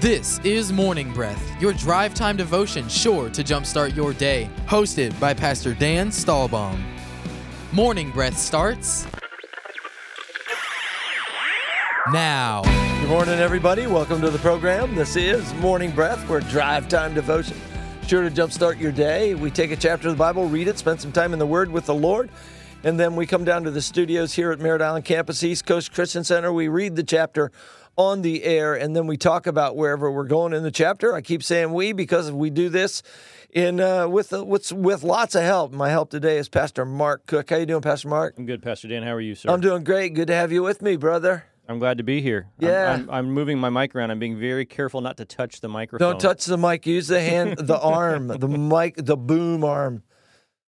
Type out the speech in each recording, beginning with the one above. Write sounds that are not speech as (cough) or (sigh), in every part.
This is Morning Breath, your drive time devotion sure to jumpstart your day. Hosted by Pastor Dan Stahlbaum. Morning Breath starts now. Good morning, everybody. Welcome to the program. This is Morning Breath, where drive time devotion sure to jumpstart your day. We take a chapter of the Bible, read it, spend some time in the Word with the Lord, and then we come down to the studios here at Merritt Island Campus, East Coast Christian Center. We read the chapter on the air, and then we talk about wherever we're going in the chapter. I keep saying we because we do this in uh, with uh, with with lots of help. My help today is Pastor Mark Cook. How you doing, Pastor Mark? I'm good, Pastor Dan. How are you, sir? I'm doing great. Good to have you with me, brother. I'm glad to be here. Yeah. I'm, I'm, I'm moving my mic around. I'm being very careful not to touch the microphone. Don't touch the mic. Use the hand, the (laughs) arm, the mic, the boom arm.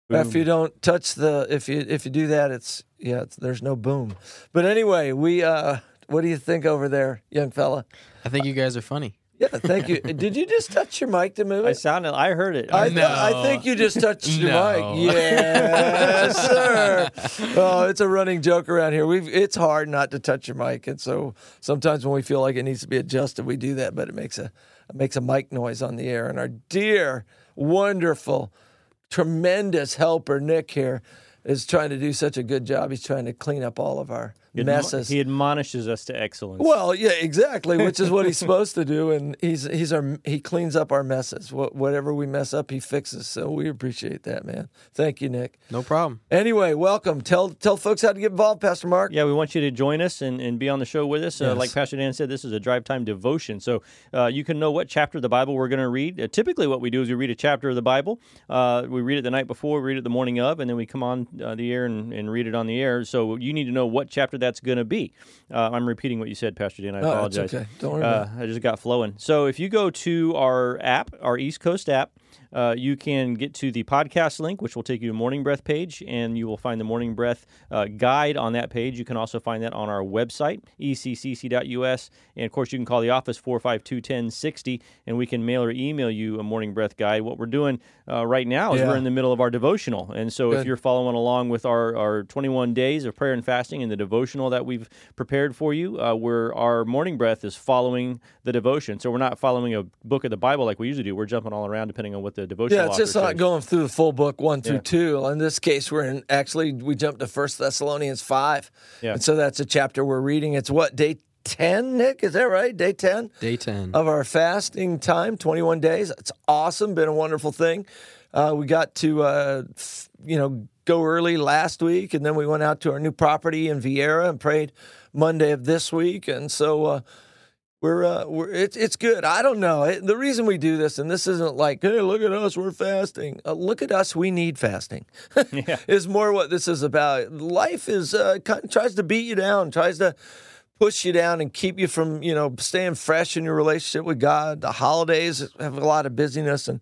Boom. If you don't touch the, if you if you do that, it's yeah, it's, there's no boom. But anyway, we. uh What do you think over there, young fella? I think you guys are funny. Yeah, thank you. Did you just touch your mic to move I sounded. I heard it. I, No. I think you just touched your No. mic. (laughs) Yes, sir. Oh, it's a running joke around here. We've it's hard not to touch your mic, and so sometimes when we feel like it needs to be adjusted, we do that. But it makes a it makes a mic noise on the air. And our dear, wonderful, tremendous helper Nick here is trying to do such a good job. He's trying to clean up all of our He admo- messes. He admonishes us to excellence. Well, yeah, exactly, which is what he's (laughs) supposed to do, and he's he's our he cleans up our messes. What, whatever we mess up, he fixes. So we appreciate that, man. Thank you, Nick. No problem. Anyway, welcome. Tell tell folks how to get involved, Pastor Mark. Yeah, we want you to join us and, and be on the show with us. Uh, Like Pastor Dan said, this is a drive time devotion. So uh, you can know what chapter of the Bible we're going to read. Uh, typically, what we do is we read a chapter of the Bible. Uh, we read it the night before, we read it the morning of, and then we come on uh, the air and, and read it on the air. So you need to know what chapter that's going to be. Uh, I'm repeating what you said, Pastor Dan. I No, apologize. okay. Don't worry Uh, I just got flowing. So if you go to our app, our East Coast app, uh, you can get to the podcast link, which will take you to Morning Breath page, and you will find the Morning Breath uh, guide on that page. You can also find that on our website, eccc.us. And of course, you can call the office 452 1060, and we can mail or email you a Morning Breath guide. What we're doing uh, right now is Yeah. we're in the middle of our devotional. And so if you're following along with our, our 21 days of prayer and fasting and the devotional that we've prepared for you, uh, where our Morning Breath is following the devotion. So we're not following a book of the Bible like we usually do. We're jumping all around depending on what the devotional Yeah, it's just not says. going through the full book one through Yeah. two. In this case, we're in actually we jumped to First Thessalonians five, Yeah. and so that's a chapter we're reading. It's what day ten, Nick? Is that right? Day ten. Day 10. of our fasting time, 21 days. It's awesome, been a wonderful thing. Uh, we got to, uh, f- you know, go early last week, and then we went out to our new property in Viera and prayed Monday of this week, and so uh, we're, uh, we're it's it's good. I don't know it, the reason we do this, and this isn't like, hey, look at us, we're fasting. Uh, look at us, we need fasting. (laughs) Yeah. is more what this is about. Life is uh, kind tries to beat you down, tries to push you down and keep you from you know staying fresh in your relationship with God. The holidays have a lot of busyness, and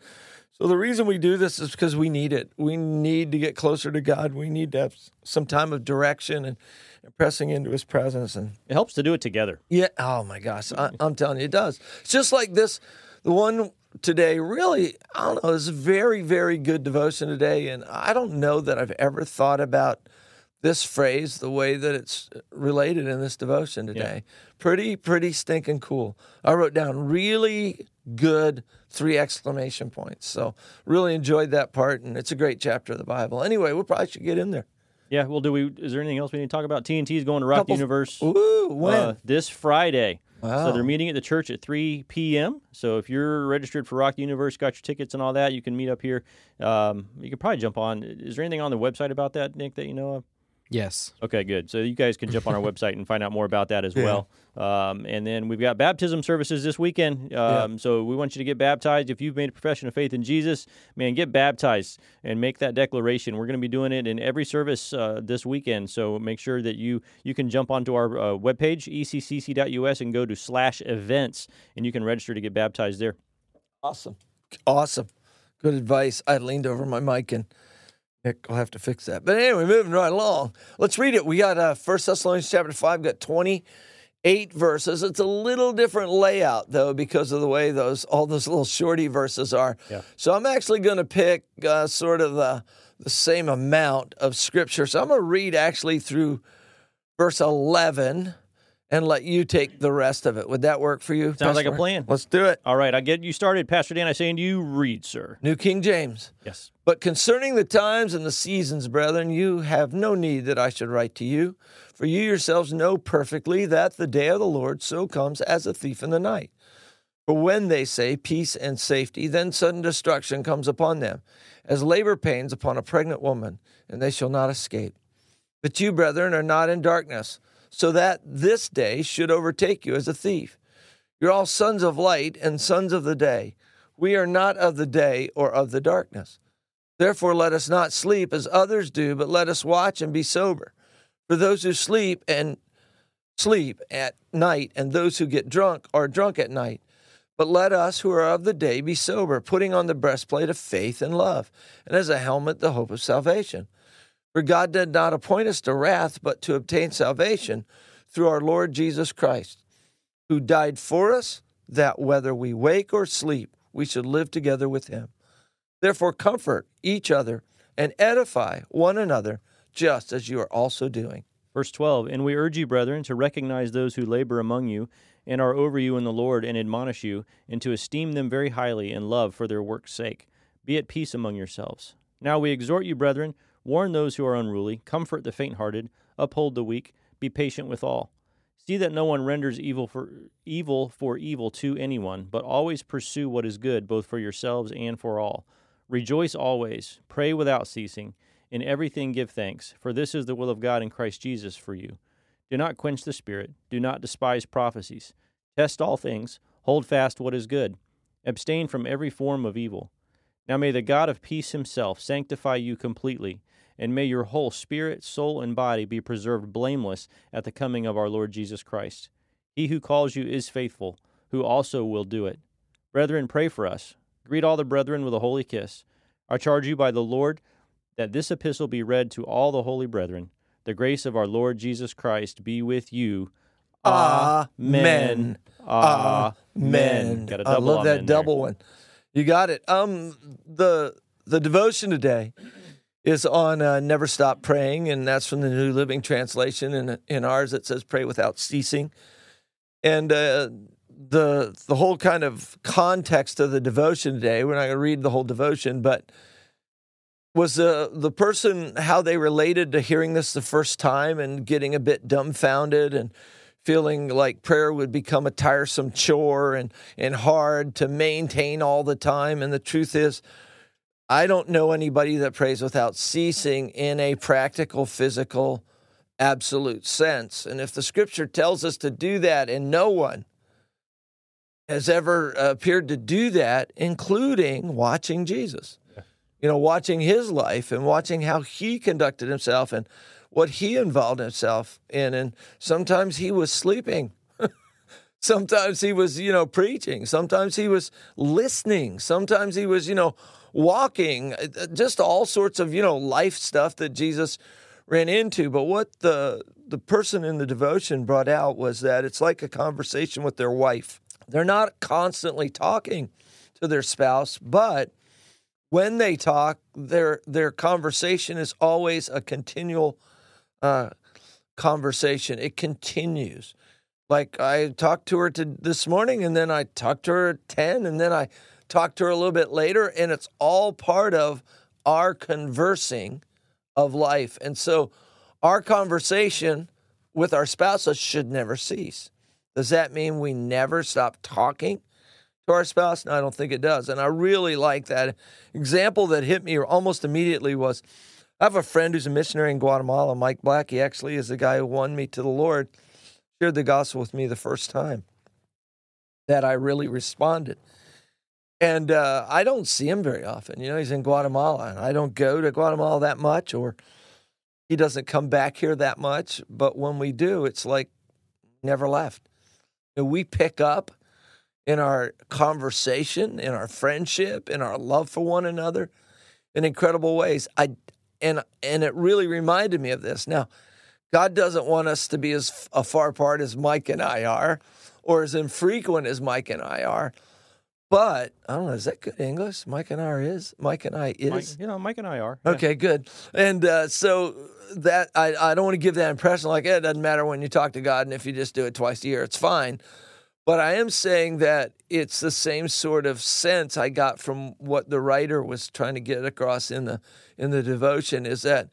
so the reason we do this is because we need it. We need to get closer to God. We need to have some time of direction and, and pressing into His presence. And It helps to do it together. yeah, oh my gosh, I, I'm telling you, it does. It's just like this. The one today, really, I don't know. It's a very, very good devotion today, and I don't know that I've ever thought about this phrase the way that it's related in this devotion today. Pretty, pretty stinking cool. I wrote down really good three exclamation points. So really enjoyed that part, and it's a great chapter of the Bible. Anyway, we'll probably should get in there. Yeah, well, do we? Is there anything else we need to talk about? TNT is going to Rock Couple- Universe Ooh, when? uh, this Friday. Wow. So they're meeting at the church at 3 p.m. So if you're registered for Rock the Universe, got your tickets and all that, you can meet up here. Um, you could probably jump on. Is there anything on the website about that, Nick, that you know of? Yes. Okay, good. So you guys can jump on our (laughs) website and find out more about that as Yeah. well. Um, and then we've got baptism services this weekend. Um, So we want you to get baptized. If you've made a profession of faith in Jesus, man, get baptized and make that declaration. We're going to be doing it in every service uh, this weekend. So make sure that you you can jump onto our uh, webpage eccc.us and go to slash events, and you can register to get baptized there. Awesome. Awesome. Good advice. I leaned over my mic and Nick will have to fix that. But anyway, moving right along. Let's read it. We got uh, 1 Thessalonians chapter 5, got 28 verses. It's a little different layout, though, because of the way those all those little shorty verses are. Yeah. So I'm actually going to pick uh, sort of the, the same amount of scripture. So I'm going to read actually through verse 11 and let you take the rest of it. Would that work for you? Sounds like a plan. Let's do it. All right, I get you started, Pastor Dan. I say, and you read, sir. New King James. Yes. But concerning the times and the seasons, brethren, you have no need that I should write to you, for you yourselves know perfectly that the day of the Lord so comes as a thief in the night. For when they say peace and safety, then sudden destruction comes upon them, as labor pains upon a pregnant woman, and they shall not escape. But you, brethren, are not in darkness, so that this day should overtake you as a thief. You're all sons of light and sons of the day. We are not of the day or of the darkness. Therefore, let us not sleep as others do, but let us watch and be sober. For those who sleep and sleep at night, and those who get drunk are drunk at night. But let us who are of the day be sober, putting on the breastplate of faith and love, and as a helmet the hope of salvation. For God did not appoint us to wrath, but to obtain salvation through our Lord Jesus Christ, who died for us, that whether we wake or sleep, we should live together with him. Therefore, comfort each other and edify one another, just as you are also doing. Verse 12 And we urge you, brethren, to recognize those who labor among you and are over you in the Lord and admonish you, and to esteem them very highly in love for their work's sake. Be at peace among yourselves. Now we exhort you, brethren, warn those who are unruly, comfort the faint hearted, uphold the weak, be patient with all. See that no one renders evil for evil for evil to anyone, but always pursue what is good, both for yourselves and for all. Rejoice always, pray without ceasing, in everything give thanks, for this is the will of God in Christ Jesus for you. Do not quench the spirit, do not despise prophecies. Test all things, hold fast what is good, abstain from every form of evil. Now may the God of peace himself sanctify you completely, and may your whole spirit, soul, and body be preserved blameless at the coming of our Lord Jesus Christ. He who calls you is faithful, who also will do it. Brethren, pray for us. Greet all the brethren with a holy kiss. I charge you by the Lord that this epistle be read to all the holy brethren. The grace of our Lord Jesus Christ be with you. Amen. Amen. Got a I double love that amen there. double one. You got it. Um, the the devotion today is on uh, never stop praying, and that's from the New Living Translation. And in ours, it says pray without ceasing. And uh, the the whole kind of context of the devotion today. We're not going to read the whole devotion, but was the the person how they related to hearing this the first time and getting a bit dumbfounded and feeling like prayer would become a tiresome chore and and hard to maintain all the time and the truth is I don't know anybody that prays without ceasing in a practical physical absolute sense and if the scripture tells us to do that and no one has ever uh, appeared to do that including watching Jesus you know, watching his life and watching how he conducted himself and what he involved himself in. And sometimes he was sleeping. (laughs) sometimes he was, you know, preaching. Sometimes he was listening. Sometimes he was, you know, walking. Uh, Just all sorts of, you know, life stuff that Jesus ran into. But what the the person in the devotion brought out was that it's like a conversation with their wife. They're not constantly talking to their spouse, but when they talk, their their conversation is always a continual uh, conversation. It continues. Like I talked to her to this morning, and then I talked to her at ten, and then I talked to her a little bit later, and it's all part of our conversing of life. And so, our conversation with our spouses should never cease. Does that mean we never stop talking? to our spouse? No, I don't think it does. And I really like that example that hit me almost immediately was I have a friend who's a missionary in Guatemala, Mike Black. He actually is the guy who won me to the Lord, shared the gospel with me the first time that I really responded. And uh, I don't see him very often. You know, he's in Guatemala, and I don't go to Guatemala that much, or he doesn't come back here that much. But when we do, it's like never left. We pick up in our conversation, in our friendship, in our love for one another in incredible ways. I and and it really reminded me of this. Now, God doesn't want us to be as far apart as Mike and I are, or as infrequent as Mike and I are. But I don't know. Is that good English? Mike and I are is. Mike and I is. Mike, you know, Mike and I are. yeah. Okay, good. And uh, so that I, I don't want to give that impression like eh, it doesn't matter when you talk to God, and if you just do it twice a year, it's fine. But I am saying that it's the same sort of sense I got from what the writer was trying to get across in the in the devotion is that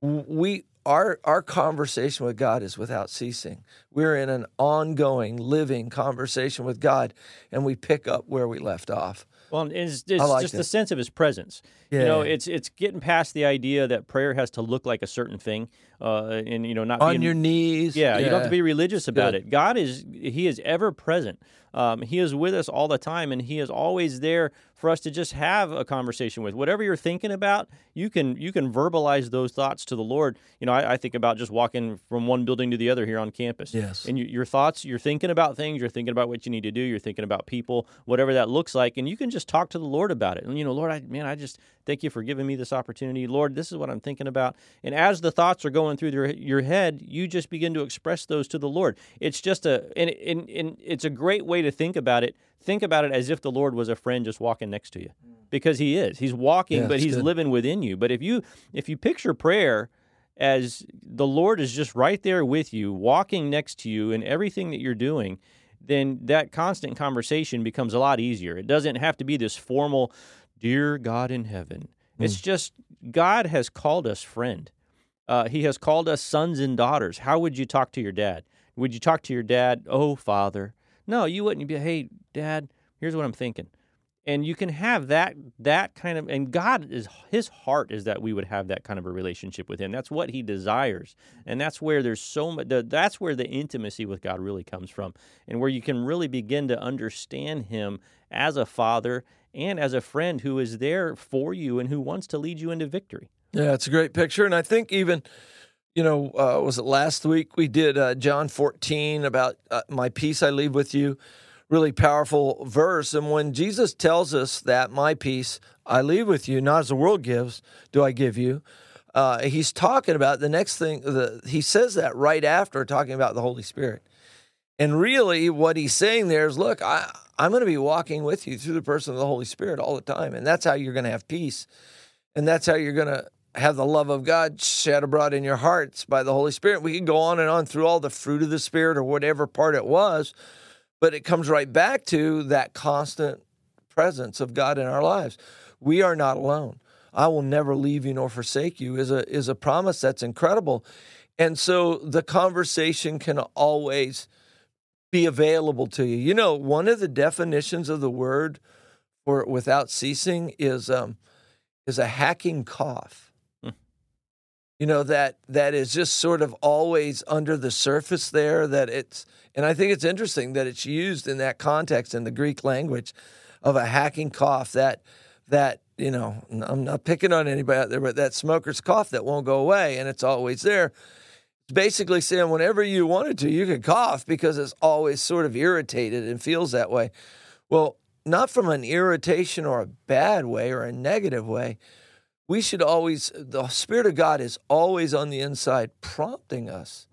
we our our conversation with God is without ceasing. We're in an ongoing, living conversation with God, and we pick up where we left off. Well, it's, it's like just that. the sense of his presence. You know, it's it's getting past the idea that prayer has to look like a certain thing, uh, and you know, not On being, your knees. Yeah, you don't have to be religious about Good. it. God is He is ever present. Um, he is with us all the time, and He is always there for us to just have a conversation with. Whatever you're thinking about, you can you can verbalize those thoughts to the Lord. You know, I, I think about just walking from one building to the other here on campus. Yes. and you, your thoughts, you're thinking about things, you're thinking about what you need to do, you're thinking about people, whatever that looks like, and you can just talk to the Lord about it. And you know, Lord, I man, I just thank you for giving me this opportunity. Lord, this is what I'm thinking about. And as the thoughts are going through your, your head, you just begin to express those to the Lord. It's just a and, and, and it's a great way to think about it. Think about it as if the Lord was a friend just walking next to you. Because he is. He's walking, Yeah, but he's good. living within you. But if you if you picture prayer as the Lord is just right there with you, walking next to you in everything that you're doing, then that constant conversation becomes a lot easier. It doesn't have to be this formal, dear God in heaven. It's just God has called us friend. Uh, he has called us sons and daughters. How would you talk to your dad? Would you talk to your dad, oh, father? No, you wouldn't be, hey, dad, here's what I'm thinking and you can have that that kind of and god is his heart is that we would have that kind of a relationship with him that's what he desires and that's where there's so much that's where the intimacy with god really comes from and where you can really begin to understand him as a father and as a friend who is there for you and who wants to lead you into victory Yeah, it's a great picture, and I think even, you know, uh, was it last week we did uh, John 14 about uh, my peace I leave with you, really powerful verse. And when Jesus tells us that my peace I leave with you, not as the world gives, do I give you. Uh, he's talking about the next thing. The, he says that right after talking about the Holy Spirit. And really, what he's saying there is, look, I, I'm going to be walking with you through the person of the Holy Spirit all the time, and that's how you're going to have peace, and that's how you're going to have the love of God shed abroad in your hearts by the Holy Spirit. We can go on and on through all the fruit of the Spirit or whatever part it was, but it comes right back to that constant presence of God in our lives. We are not alone. I will never leave you nor forsake you is a is a promise that's incredible. And so the conversation can always be available to you. You know, one of the definitions of the word for without ceasing is um, is a hacking cough. You know that that is just sort of always under the surface there. That it's and I think it's interesting that it's used in that context in the Greek language of a hacking cough. That that you know I'm not picking on anybody out there, but that smoker's cough that won't go away and it's always there basically saying whenever you wanted to, you could cough because it's always sort of irritated and feels that way. Well, not from an irritation or a bad way or a negative way. We should always, the Spirit of God is always on the inside prompting us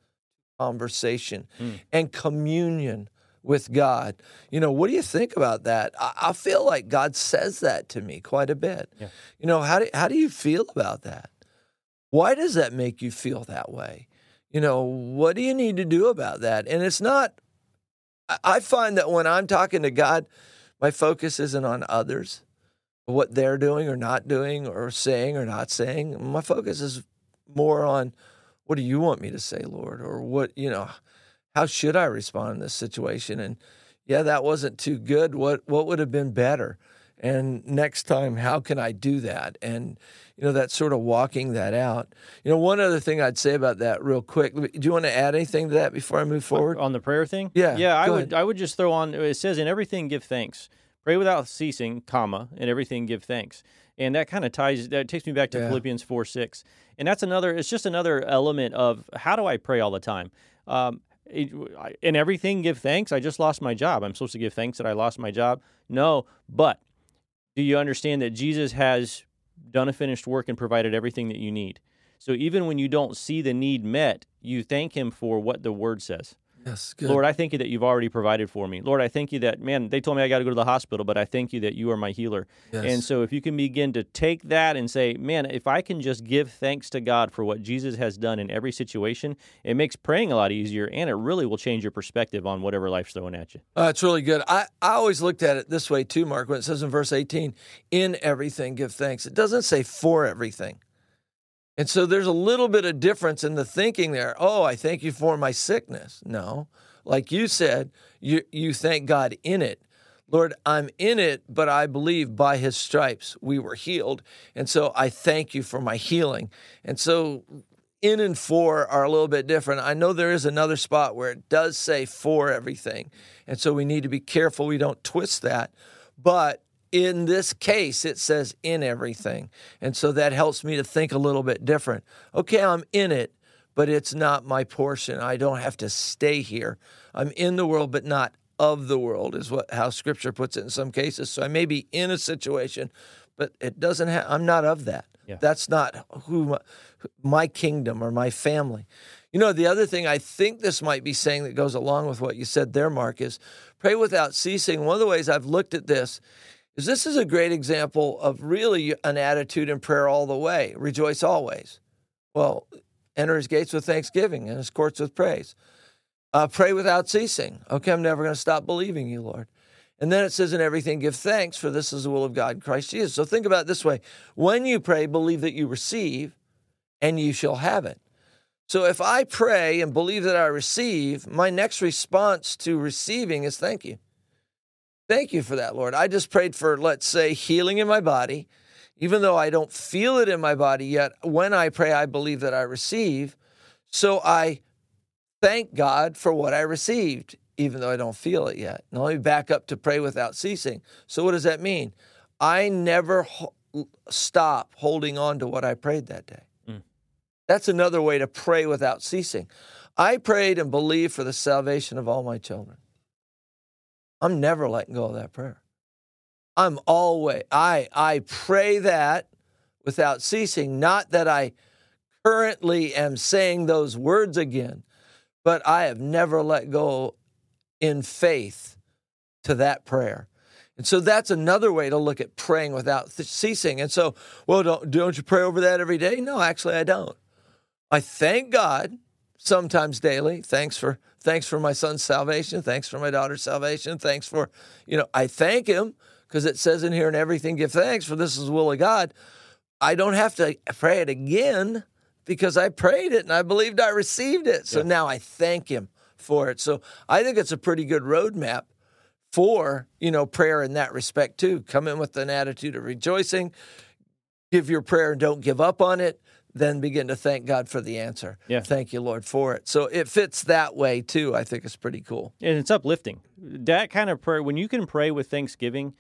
conversation hmm. and communion with God. You know, what do you think about that? I, I feel like God says that to me quite a bit. Yeah. You know, how do, how do you feel about that? Why does that make you feel that way? You know, what do you need to do about that? And it's not, I- find that when I'm talking to God, my focus isn't on others, what they're doing or not doing, or saying or not saying. My focus is more on what do you want me to say, Lord? Or what, you know, how should I respond in this situation? And yeah, that wasn't too good. What what would have been better? And next time, how can I do that? And you know, that sort of walking that out. You know, one other thing I'd say about that, real quick. Do you want to add anything to that before I move forward? on the prayer thing Yeah, yeah i would ahead. i would just throw on it says in everything give thanks pray without ceasing comma and everything give thanks and that kind of ties that takes me back to Yeah. philippians 4 6 and that's another it's just another element of how do i pray all the time um, in everything give thanks i just lost my job i'm supposed to give thanks that i lost my job no but do you understand that jesus has done a finished work and provided everything that you need? So even when you don't see the need met you thank him for what the word says Yes, good. Lord, I thank you that you've already provided for me. Lord, I thank you that, man, they told me I got to go to the hospital, but I thank you that you are my healer. Yes. And so if you can begin to take that and say, man, if I can just give thanks to God for what Jesus has done in every situation, it makes praying a lot easier and it really will change your perspective on whatever life's throwing at you. Uh, it's really good. I, I always looked at it this way too, Mark, when it says in verse 18, in everything give thanks. It doesn't say for everything. And so there's a little bit of difference in the thinking there. Oh, I thank you for my sickness. No. Like you said, you, you thank God in it. Lord, I'm in it, but I believe by his stripes we were healed. And so I thank you for my healing. And so in and for are a little bit different. I know there is another spot where it does say for everything. And so we need to be careful we don't twist that. But in this case, it says in everything. And so that helps me to think a little bit different. Okay, I'm in it, but it's not my portion. I don't have to stay here. I'm in the world, but not of the world, is what how scripture puts it in some cases. So I may be in a situation, but it doesn't have, I'm not of that. Yeah. That's not who my, my kingdom or my family. You know, the other thing I think this might be saying that goes along with what you said there, Mark, is pray without ceasing. One of the ways I've looked at this is this is a great example of really an attitude in prayer all the way. Rejoice always. Well, enter his gates with thanksgiving and his courts with praise. Uh, pray without ceasing. Okay, I'm never going to stop believing you, Lord. And then it says, in everything, give thanks, for this is the will of God in Christ Jesus. So think about this way when you pray, believe that you receive, and you shall have it. So if I pray and believe that I receive, my next response to receiving is thank you. Thank you for that, Lord. I just prayed for, let's say, healing in my body. Even though I don't feel it in my body yet, when I pray, I believe that I receive. So I thank God for what I received, even though I don't feel it yet. Now let me back up to pray without ceasing. So what does that mean? I never ho- stop holding on to what I prayed that day. Mm. That's another way to pray without ceasing. I prayed and believed for the salvation of all my children. I'm never letting go of that prayer. I'm always I I pray that without ceasing, not that I currently am saying those words again, but I have never let go in faith to that prayer. And so that's another way to look at praying without th- ceasing. And so, well, don't, don't you pray over that every day? No, actually, I don't. I thank God sometimes daily. Thanks for thanks for my son's salvation. Thanks for my daughter's salvation. Thanks for, you know, I thank him because it says in here and everything give thanks for this is the will of God. I don't have to pray it again because I prayed it and I believed I received it. So Yeah. now I thank him for it. So I think it's a pretty good roadmap for, you know, prayer in that respect too. Come in with an attitude of rejoicing, give your prayer and don't give up on it, then begin to thank God for the answer. Yeah. Thank you, Lord, for it. So it fits that way too. I think it's pretty cool. and it's uplifting. That kind of prayer, when you can pray with thanksgiving,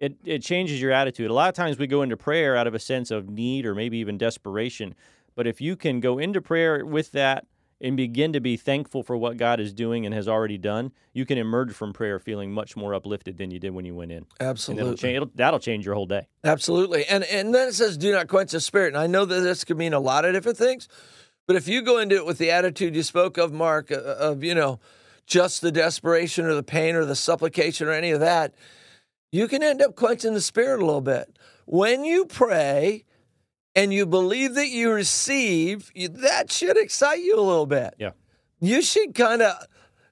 it, it changes your attitude. A lot of times we go into prayer out of a sense of need or maybe even desperation. But if you can go into prayer with that and begin to be thankful for what God is doing and has already done, you can emerge from prayer feeling much more uplifted than you did when you went in. Absolutely. it'll change, it'll, that'll change your whole day. Absolutely. And and then it says, do not quench the spirit. And I know that this could mean a lot of different things, but if you go into it with the attitude you spoke of, Mark, uh, of, you know, just the desperation or the pain or the supplication or any of that, you can end up quenching the spirit a little bit. When you pray and you believe that you receive, you, that should excite you a little bit. Yeah. You should kind of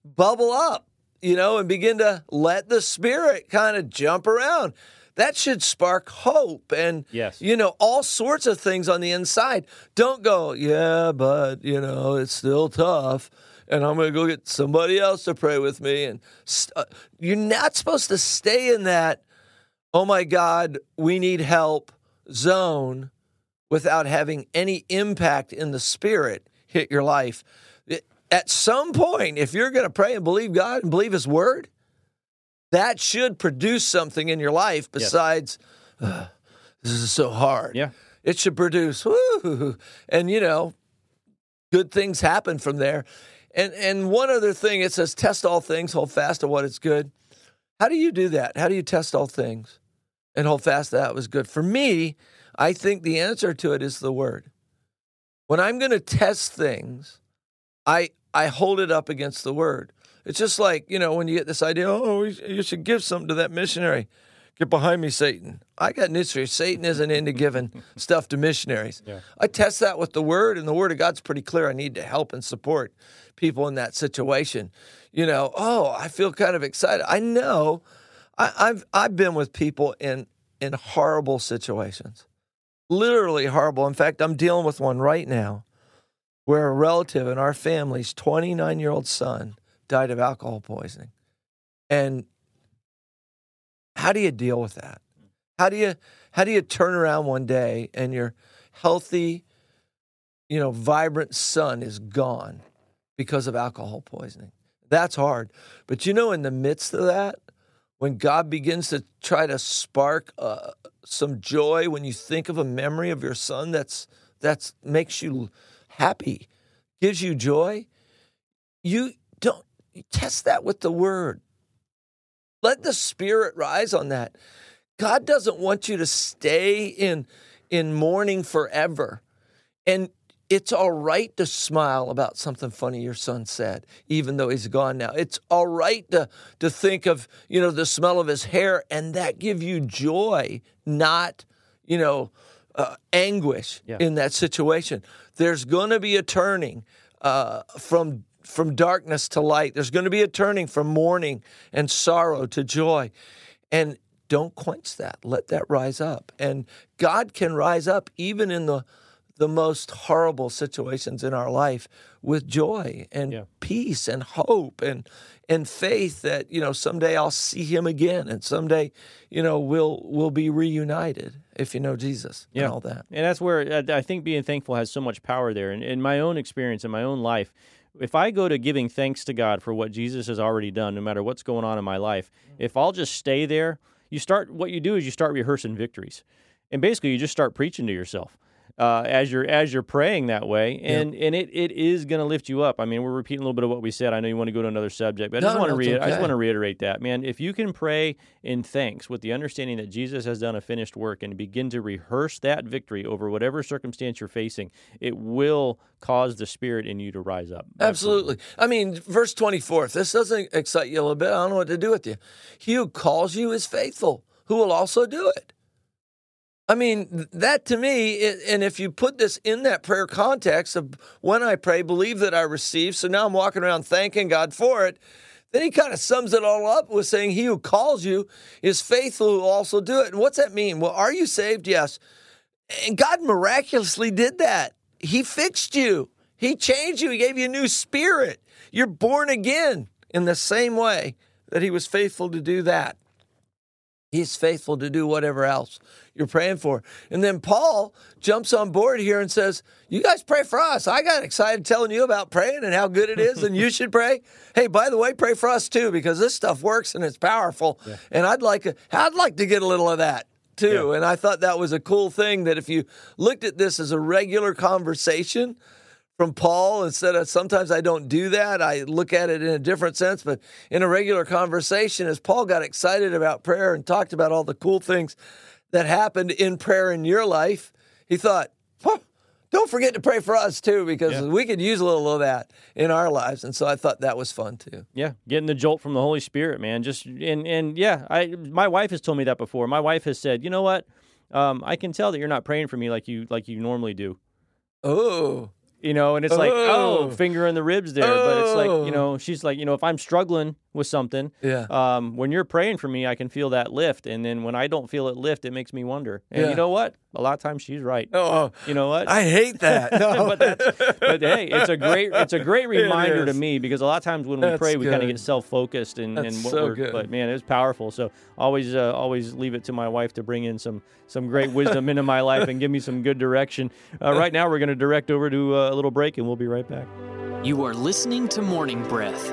bubble up, you know, and begin to let the spirit kind of jump around. That should spark hope and, Yes. you know, all sorts of things on the inside. Don't go, yeah, but, you know, it's still tough. And I'm going to go get somebody else to pray with me. And st- uh, you're not supposed to stay in that, oh my God, we need help zone without having any impact in the spirit hit your life. At some point, if you're going to pray and believe God and believe His word, that should produce something in your life besides, "Ugh, this is so hard. Yeah. It should produce, woo, and you know, good things happen from there. And and one other thing, it says, test all things, hold fast to what is good. How do you do that? How do you test all things and hold fast to that was good? For me, I think the answer to it is the word. When I'm going to test things, I I hold it up against the word. It's just like, you know, when you get this idea, oh, you should give something to that missionary. Get behind me, Satan. I got news for you. Satan isn't into giving (laughs) stuff to missionaries. Yeah. I test that with the word, and the word of God's pretty clear. I need to help and support people in that situation. You know, oh, I feel kind of excited. I know I, I've I've been with people in in horrible situations. Literally horrible. In fact, I'm dealing with one right now where a relative in our family's 29 year old son died of alcohol poisoning. And how do you deal with that? How do you how do you turn around one day and your healthy, you know, vibrant son is gone because of alcohol poisoning? That's hard. But you know, in the midst of that, when God begins to try to spark uh, some joy when you think of a memory of your son that's that's makes you happy, gives you joy, you don't you test that with the word. Let the spirit rise on that. God doesn't want you to stay in in mourning forever. And it's all right to smile about something funny your son said, even though he's gone now. It's all right to, to think of, you know, the smell of his hair and that give you joy, not, you know, uh, anguish Yeah. in that situation. There's going to be a turning uh, from from darkness to light. There's going to be a turning from mourning and sorrow to joy. And don't quench that. Let that rise up. And God can rise up even in the the most horrible situations in our life with joy and Yeah. peace and hope and and faith that you know someday I'll see him again and someday you know we'll we'll be reunited if you know Jesus Yeah. and all that. And that's where uh, I think being thankful has so much power there. And in my own experience, in my own life, if I go to giving thanks to God for what Jesus has already done, no matter what's going on in my life, if I'll just stay there, you start, what you do is you start rehearsing victories. And basically, you just start preaching to yourself. Uh, as you're as you're praying that way, and and it, it is going to lift you up. I mean, we're repeating a little bit of what we said. I know you want to go to another subject, but I just want to no, it's re- I just want to reiterate that, man. If you can pray in thanks with the understanding that Jesus has done a finished work and begin to rehearse that victory over whatever circumstance you're facing, it will cause the spirit in you to rise up. Absolutely. I mean, verse 24, if this doesn't excite you a little bit, I don't know what to do with you. He who calls you is faithful, who will also do it. I mean, that to me, and if you put this in that prayer context of when I pray, believe that I receive, so now I'm walking around thanking God for it, then he kind of sums it all up with saying, He who calls you is faithful, who also do it. And what's that mean? Well, are you saved? Yes. And God miraculously did that. He fixed you. He changed you. He gave you a new spirit. You're born again in the same way that He was faithful to do that. He's faithful to do whatever else you're praying for. And then Paul jumps on board here and says, You guys pray for us. I got excited telling you about praying and how good it is, and you should pray. (laughs) Hey, by the way, pray for us too, because this stuff works and it's powerful. And I'd like a, I'd like to get a little of that too. And I thought that was a cool thing that if you looked at this as a regular conversation from Paul, instead of sometimes I don't do that, I look at it in a different sense. But in a regular conversation, as Paul got excited about prayer and talked about all the cool things that happened in prayer in your life, he thought, "Huh, don't forget to pray for us too, because Yeah. we could use a little of that in our lives. And so I thought that was fun too. Yeah, getting the jolt from the Holy Spirit, man. Just and and yeah, I my wife has told me that before. My wife has said, you know what, um, I can tell that you're not praying for me like you like you normally do. Oh, You know, and it's like, oh, Oh. finger in the ribs there. But it's like, Oh. you know, she's like, you know, if I'm struggling with something, yeah. um, when you're praying for me, I can feel that lift. And then when I don't feel it lift, it makes me wonder. And Yeah. you know what? A lot of times she's right. Oh, You know what? I hate that. No. (laughs) but, that's, but (laughs) hey, it's a great it's a great (laughs) reminder to me because a lot of times when we That's pray, we kind of get self focused and, and what so we're. good. But man, it was powerful. So always uh, always leave it to my wife to bring in some some great wisdom into my life and give me some good direction. Uh, right now, we're going to direct over to uh, a little break, and we'll be right back. You are listening to Morning Breath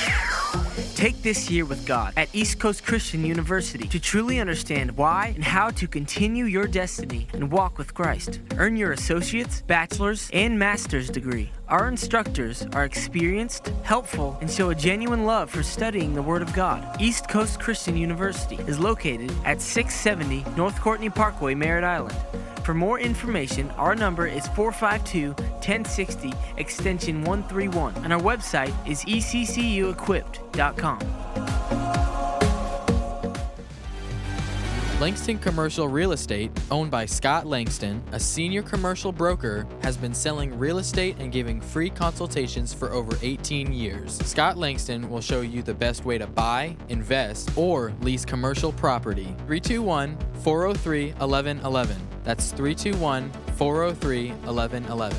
Take this year with God at East Coast Christian University to truly understand why and how to continue your destiny and walk with Christ. Earn your associate's, bachelor's, and master's degree. Our instructors are experienced, helpful, and show a genuine love for studying the Word of God. East Coast Christian University is located at 670 North Courtenay Parkway, Merritt Island. For more information, our number is 452 1060 extension 131, and our website is eccuequipped.com. Langston Commercial Real Estate, owned by Scott Langston, a senior commercial broker, has been selling real estate and giving free consultations for over 18 years. Scott Langston will show you the best way to buy, invest, or lease commercial property. 321 403 1111. That's 321 403 1111.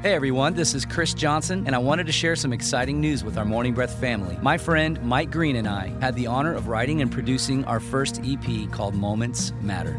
Hey everyone, this is Chris Johnson, and I wanted to share some exciting news with our Morning Breath family. My friend Mike Green and I had the honor of writing and producing our first EP called Moments Matter.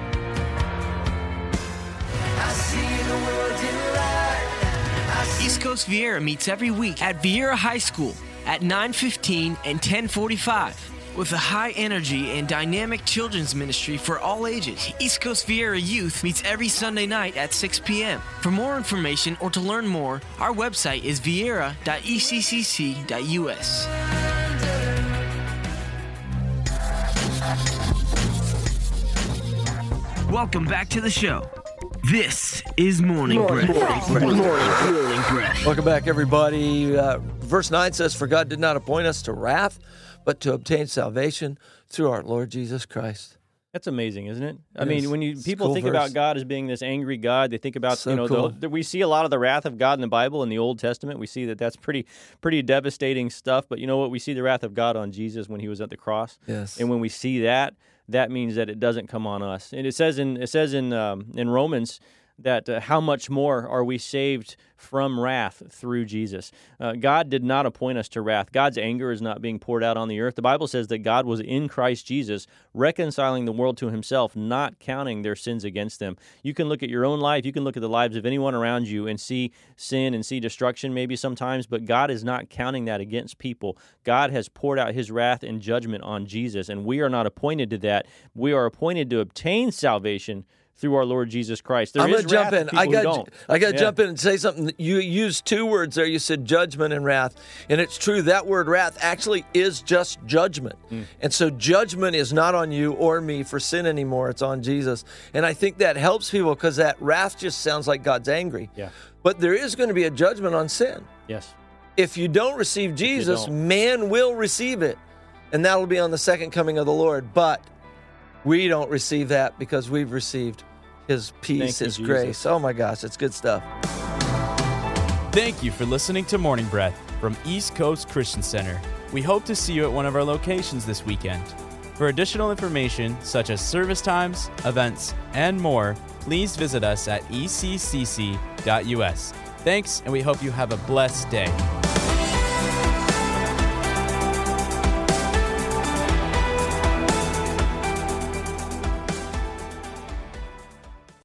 East Coast Viera meets every week at Viera High School at 9:15 and 10:45 with a high energy and dynamic children's ministry for all ages. East Coast Viera Youth meets every Sunday night at 6 p.m. For more information or to learn more, our website is viera.eccc.us. Welcome back to the show. This is Morning Breath. Morning Breath. Welcome back, everybody. Uh, verse 9 says, For God did not appoint us to wrath, but to obtain salvation through our Lord Jesus Christ. That's amazing, isn't it? I It mean, is. when you people cool think verse. about God as being this angry God, they think about So you know cool. the, the, we see a lot of the wrath of God in the Bible in the Old Testament. We see that that's pretty pretty devastating stuff. But you know what? We see the wrath of God on Jesus when he was at the cross. Yes. And when we see that, that means that it doesn't come on us. And it says in it says in um, in Romans that uh, how much more are we saved from wrath through Jesus? Uh, God did not appoint us to wrath. God's anger is not being poured out on the earth. The Bible says that God was in Christ Jesus, reconciling the world to himself, not counting their sins against them. You can look at your own life, you can look at the lives of anyone around you and see sin and see destruction maybe sometimes, but God is not counting that against people. God has poured out his wrath and judgment on Jesus, and we are not appointed to that. We are appointed to obtain salvation through our Lord Jesus Christ. There I'm going to jump in. I got. I got to Yeah. jump in and say something. You used two words there. You said judgment and wrath, and it's true. That word wrath actually is just judgment, Mm. and so judgment is not on you or me for sin anymore. It's on Jesus, and I think that helps people because that wrath just sounds like God's angry. Yeah. But there is going to be a judgment on sin. Yes. If you don't receive Jesus, don't. man will receive it, and that'll be on the second coming of the Lord. But we don't receive that because we've received His peace, Thank you, His Jesus. grace. Oh my gosh, it's good stuff. Thank you for listening to Morning Breath from East Coast Christian Center. We hope to see you at one of our locations this weekend. For additional information, such as service times, events, and more, please visit us at eccc.us. Thanks, and we hope you have a blessed day.